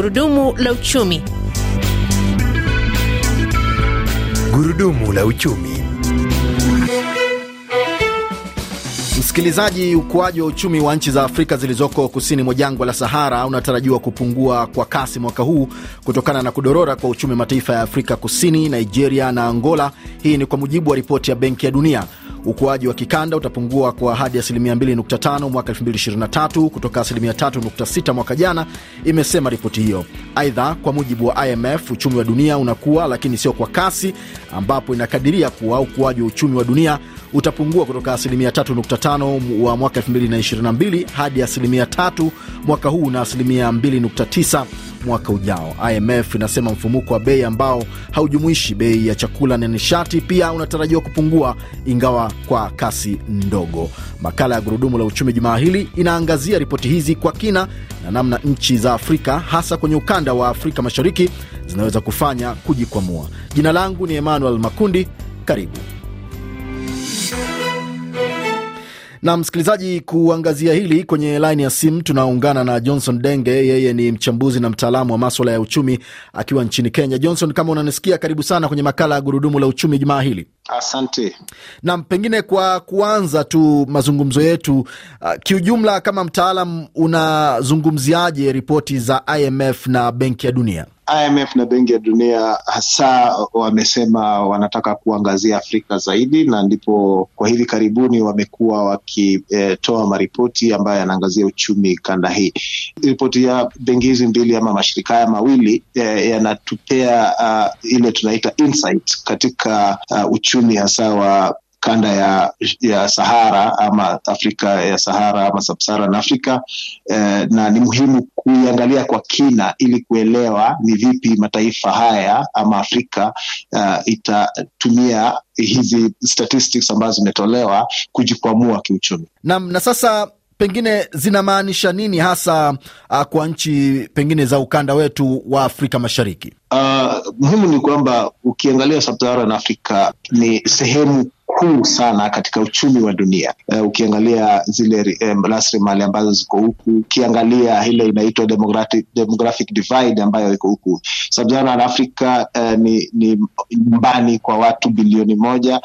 Gurudumu la uchumi. Gurudumu la uchumi. Msikilizaji, ukuaji wa uchumi wa nchi za Afrika zilizoko kusini mwa jangwa la Sahara unatarajiwa kupungua kwa kasi mwaka huu kutokana na kudorora kwa uchumi mataifa ya Afrika Kusini, Nigeria na Angola. Hii ni kwa mujibu wa ripoti ya Benki ya Dunia. Ukuaji wa kikanda utapungua kwa hadi asilimia 2.5 mwaka 2023 kutoka asilimia 3.6 mwaka jana, imesema ripoti hiyo. Aidha, kwa mujibu wa IMF, uchumi wa dunia unakuwa lakini sio kwa kasi, ambapo inakadiria kuwa ukuaji wa uchumi wa dunia utapungua kutoka asilimia 3.5 wa mwaka 2022 hadi asilimia 3 mwaka huu na asilimia 2.9 mwaka ujao. IMF inasema mfumuko wa bei ambao haujumuishi bei ya chakula na nishati pia unatarajiwa kupungua, ingawa kwa kasi ndogo. Makala ya Gurudumu la Uchumi jumaa hili inaangazia ripoti hizi kwa kina na namna nchi za Afrika hasa kwenye ukanda wa Afrika Mashariki zinaweza kufanya kujikwamua. Jina langu ni Emmanuel Makundi, karibu. Na msikilizaji, kuangazia hili kwenye laini ya simu tunaungana na Johnson Denge. Yeye ni mchambuzi na mtaalamu wa maswala ya uchumi akiwa nchini Kenya. Johnson, kama unanisikia, karibu sana kwenye makala ya gurudumu la uchumi jumaa hili. Asante. Nam, pengine kwa kuanza tu mazungumzo yetu, uh, kiujumla, kama mtaalam, unazungumziaje ripoti za IMF na Benki ya Dunia? IMF na Benki ya Dunia hasa wamesema wanataka kuangazia Afrika zaidi, na ndipo kwa hivi karibuni wamekuwa wakitoa e, maripoti ambayo yanaangazia uchumi kanda hii. Ripoti ya benki hizi mbili ama mashirika haya mawili e, yanatupea uh, ile tunaita insight katika uh, uchumi hasa wa kanda ya ya Sahara ama Afrika ya Sahara ama Sub-Saharan Africa eh, na ni muhimu kuiangalia kwa kina ili kuelewa ni vipi mataifa haya ama Afrika uh, itatumia hizi statistics ambazo zimetolewa kujikwamua kiuchumi. Naam, na sasa pengine zinamaanisha nini hasa uh, kwa nchi pengine za ukanda wetu wa Afrika Mashariki? Uh, muhimu ni kwamba ukiangalia Sub-Saharan Africa ni sehemu kuu sana katika uchumi wa dunia. Uh, ukiangalia zile um, ambazo ziko huku, ukiangalia ile inaitwa demographic, divide ambayo iko huku Sub-Saharan Africa uh, ni ni nyumbani kwa watu bilioni moja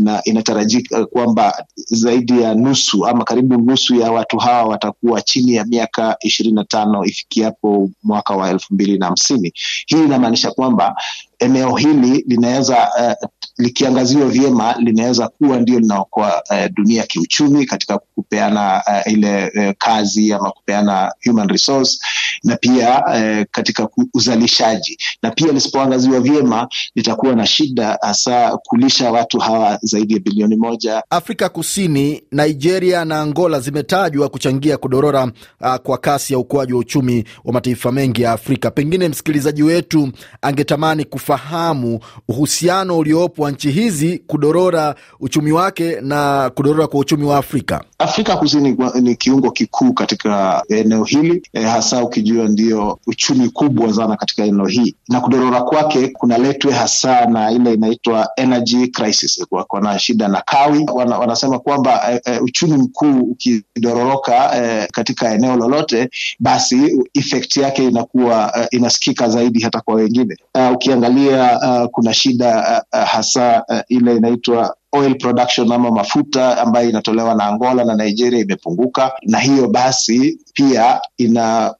na inatarajika kwamba zaidi ya nusu ama karibu nusu ya watu hawa watakuwa chini ya miaka ishirini na tano ifikiapo mwaka wa elfu mbili na hamsini. Hii inamaanisha kwamba eneo hili linaweza uh, likiangaziwa vyema linaweza kuwa ndio linaokoa eh, dunia kiuchumi katika kupeana eh, ile eh, kazi ama kupeana human resource na pia eh, katika uzalishaji, na pia lisipoangaziwa vyema litakuwa na shida hasa kulisha watu hawa zaidi ya bilioni moja. Afrika Kusini, Nigeria na Angola zimetajwa kuchangia kudorora uh, kwa kasi ya ukuaji wa uchumi wa mataifa mengi ya Afrika. Pengine msikilizaji wetu angetamani kufahamu uhusiano uliopo nchi hizi kudorora uchumi wake na kudorora kwa uchumi wa Afrika. Afrika Kusini ni kiungo kikuu katika eneo hili e, hasa ukijua ndio uchumi kubwa sana katika eneo hii, na kudorora kwake kunaletwe hasa na ile inaitwa energy crisis. Wana shida na kawi. Wana, wanasema kwamba e, e, uchumi mkuu ukidororoka e, katika eneo lolote, basi effect yake inakuwa e, inasikika zaidi hata kwa wengine. Uh, ukiangalia uh, kuna shida uh, hasa uh, ile inaitwa oil production ama mafuta ambayo inatolewa na Angola na Nigeria imepunguka, na hiyo basi pia ina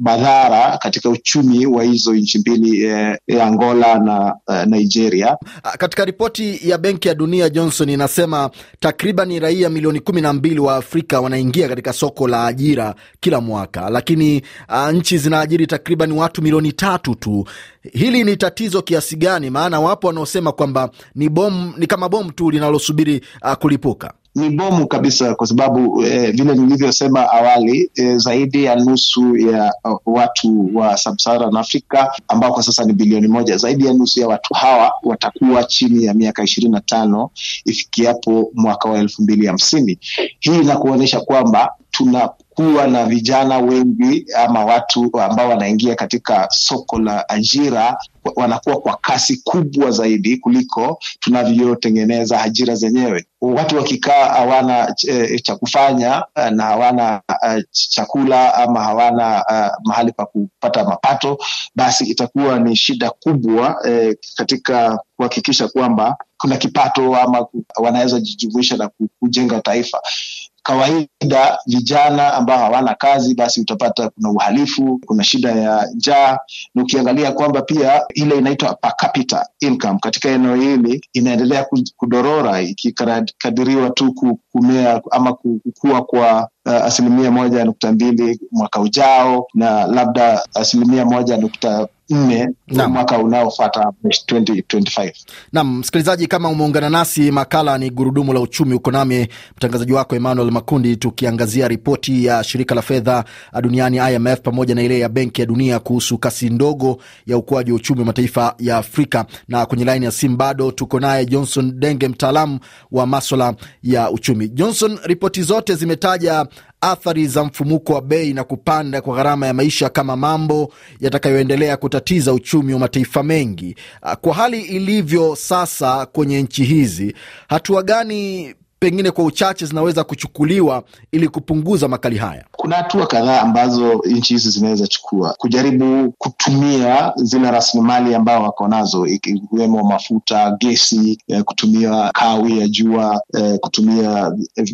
madhara katika uchumi wa hizo nchi mbili eh, Angola na eh, Nigeria. Katika ripoti ya Benki ya Dunia, Johnson inasema takriban raia milioni kumi na mbili wa Afrika wanaingia katika soko la ajira kila mwaka, lakini uh, nchi zinaajiri takriban watu milioni tatu tu. Hili ni tatizo kiasi gani? Maana wapo wanaosema kwamba ni bomu, ni kama bomu tu linalosubiri uh, kulipuka ni bomu kabisa, kwa sababu eh, vile nilivyosema awali eh, zaidi ya nusu ya uh, watu wa Sub-Saharan Africa ambao kwa sasa ni bilioni moja, zaidi ya nusu ya watu hawa watakuwa chini ya miaka ishirini na tano ifikiapo mwaka wa elfu mbili hamsini. Hii inakuonyesha kwamba tuna kuwa na vijana wengi ama watu ambao wanaingia katika soko la ajira wanakuwa kwa kasi kubwa zaidi kuliko tunavyotengeneza ajira zenyewe. Watu wakikaa hawana e, cha kufanya na hawana uh, chakula ama hawana uh, mahali pa kupata mapato, basi itakuwa ni shida kubwa e, katika kuhakikisha kwamba kuna kipato ama wanaweza jijumuisha na kujenga taifa. Kawaida vijana ambao hawana kazi, basi utapata kuna uhalifu, kuna shida ya njaa, na ukiangalia kwamba pia ile inaitwa per capita income katika eneo hili inaendelea kudorora, ikikadiriwa tu kumea ama kukua kwa uh, asilimia moja nukta mbili mwaka ujao na labda asilimia moja nukta nne mwaka unaofata 2025. Naam, msikilizaji, kama umeungana nasi, makala ni gurudumu la uchumi. Uko nami mtangazaji wako Emmanuel Makundi, tukiangazia ripoti ya shirika la fedha duniani IMF pamoja na ile ya Benki ya Dunia kuhusu kasi ndogo ya ukuaji wa uchumi wa mataifa ya Afrika. Na kwenye laini ya simu bado tuko naye Johnson Denge, mtaalamu wa maswala ya uchumi. Johnson, ripoti zote zimetaja athari za mfumuko wa bei na kupanda kwa gharama ya maisha kama mambo yatakayoendelea kutatiza uchumi wa mataifa mengi. Kwa hali ilivyo sasa kwenye nchi hizi, hatua gani pengine kwa uchache zinaweza kuchukuliwa ili kupunguza makali haya? Kuna hatua kadhaa ambazo nchi hizi zinaweza chukua kujaribu kutumia zile rasilimali ambao wako nazo, ikiwemo mafuta, gesi, kutumia kawi ya jua, kutumia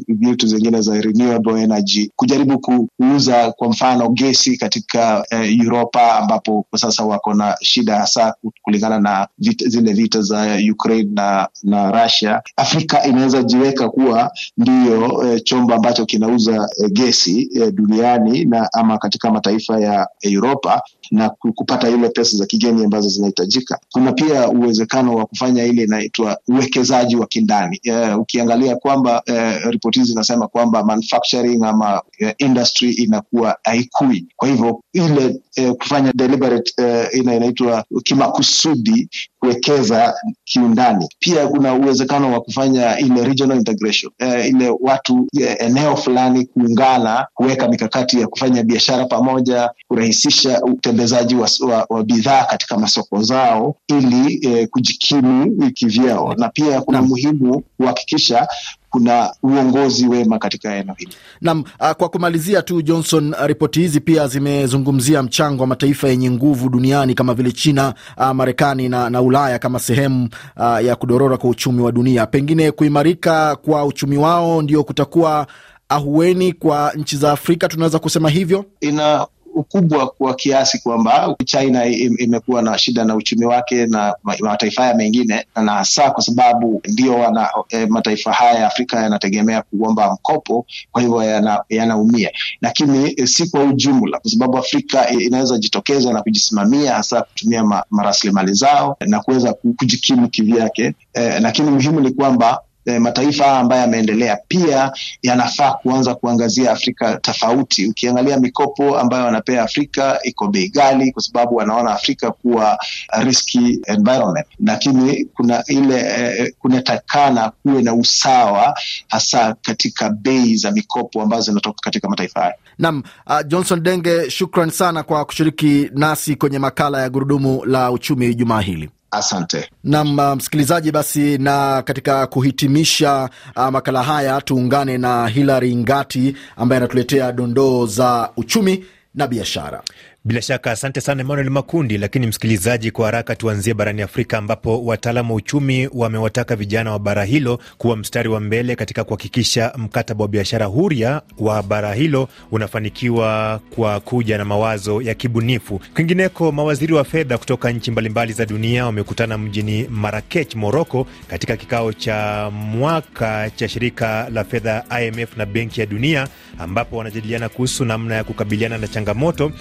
vitu zingine za renewable energy, kujaribu kuuza kwa mfano gesi katika uh, Uropa ambapo kwa sasa wako na shida hasa kulingana na vita, zile vita za Ukraine na, na Russia. Afrika inaweza jiweka kuwa ndiyo e, chombo ambacho kinauza e, gesi e, duniani na ama katika mataifa ya Uropa na kupata ile pesa za kigeni ambazo zinahitajika. Kuna pia uwezekano wa kufanya ile inaitwa uwekezaji wa kindani. E, ukiangalia kwamba e, ripoti hizi zinasema kwamba manufacturing ama e, industry inakuwa haikui, kwa hivyo ile e, kufanya deliberate e, ina inaitwa kimakusudi kuwekeza kiundani. Pia kuna uwezekano wa kufanya ile regional integration, e, ile watu e, eneo fulani kuungana, kuweka mikakati ya kufanya biashara pamoja, kurahisisha utembezaji wa, wa, wa bidhaa katika masoko zao ili e, kujikimu kivyao, na pia kuna muhimu kuhakikisha kuna uongozi wema katika eneo hili. Naam, kwa kumalizia tu Johnson, ripoti hizi pia zimezungumzia mchango wa mataifa yenye nguvu duniani kama vile China, Marekani na, na Ulaya kama sehemu uh, ya kudorora kwa uchumi wa dunia. Pengine kuimarika kwa uchumi wao ndio kutakuwa ahueni kwa nchi za Afrika, tunaweza kusema hivyo. ina ukubwa kwa kiasi kwamba China imekuwa na shida na uchumi wake na mataifa haya mengine, na hasa kwa sababu ndio wana e, mataifa haya ya Afrika yanategemea kuomba mkopo, kwa hivyo yanaumia. Yana, lakini e, si kwa ujumla, kwa sababu Afrika inaweza jitokeza na kujisimamia hasa kutumia ma, rasilimali zao na kuweza kujikimu kivyake, e, lakini muhimu ni kwamba mataifa ambayo yameendelea pia yanafaa kuanza kuangazia Afrika tofauti. Ukiangalia mikopo ambayo wanapea Afrika iko bei ghali, kwa sababu wanaona Afrika kuwa risky environment, lakini kuna ile eh, kunatakana kuwe na usawa hasa katika bei za mikopo ambazo zinatoka katika mataifa hayo. Naam, uh, Johnson Denge, shukran sana kwa kushiriki nasi kwenye makala ya gurudumu la uchumi jumaa hili. Asante nam msikilizaji. Basi na katika kuhitimisha uh, makala haya tuungane na Hilary Ngati ambaye anatuletea dondoo za uchumi na biashara. Bila shaka asante sana Emmanuel Makundi. Lakini msikilizaji, kwa haraka tuanzie barani Afrika ambapo wataalamu wa uchumi wamewataka vijana wa bara hilo kuwa mstari wa mbele katika kuhakikisha mkataba wa biashara huria wa bara hilo unafanikiwa kwa kuja na mawazo ya kibunifu. Kwingineko, mawaziri wa fedha kutoka nchi mbalimbali za dunia wamekutana mjini Marakech, Moroko, katika kikao cha mwaka cha shirika la fedha IMF na Benki ya Dunia, ambapo wanajadiliana kuhusu namna ya kukabiliana na changamoto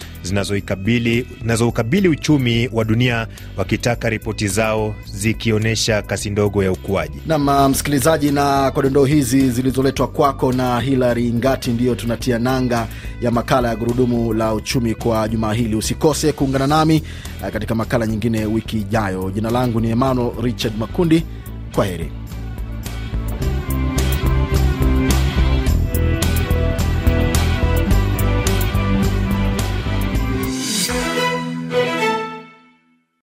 zinazoukabili uchumi wa dunia wakitaka ripoti zao zikionyesha kasi ndogo ya ukuaji. Nam msikilizaji, na kwa dondoo hizi zilizoletwa kwako na Hilary Ngati, ndiyo tunatia nanga ya makala ya gurudumu la uchumi kwa jumaa hili. Usikose kuungana nami katika makala nyingine wiki ijayo. Jina langu ni Emmanuel Richard Makundi. Kwa heri.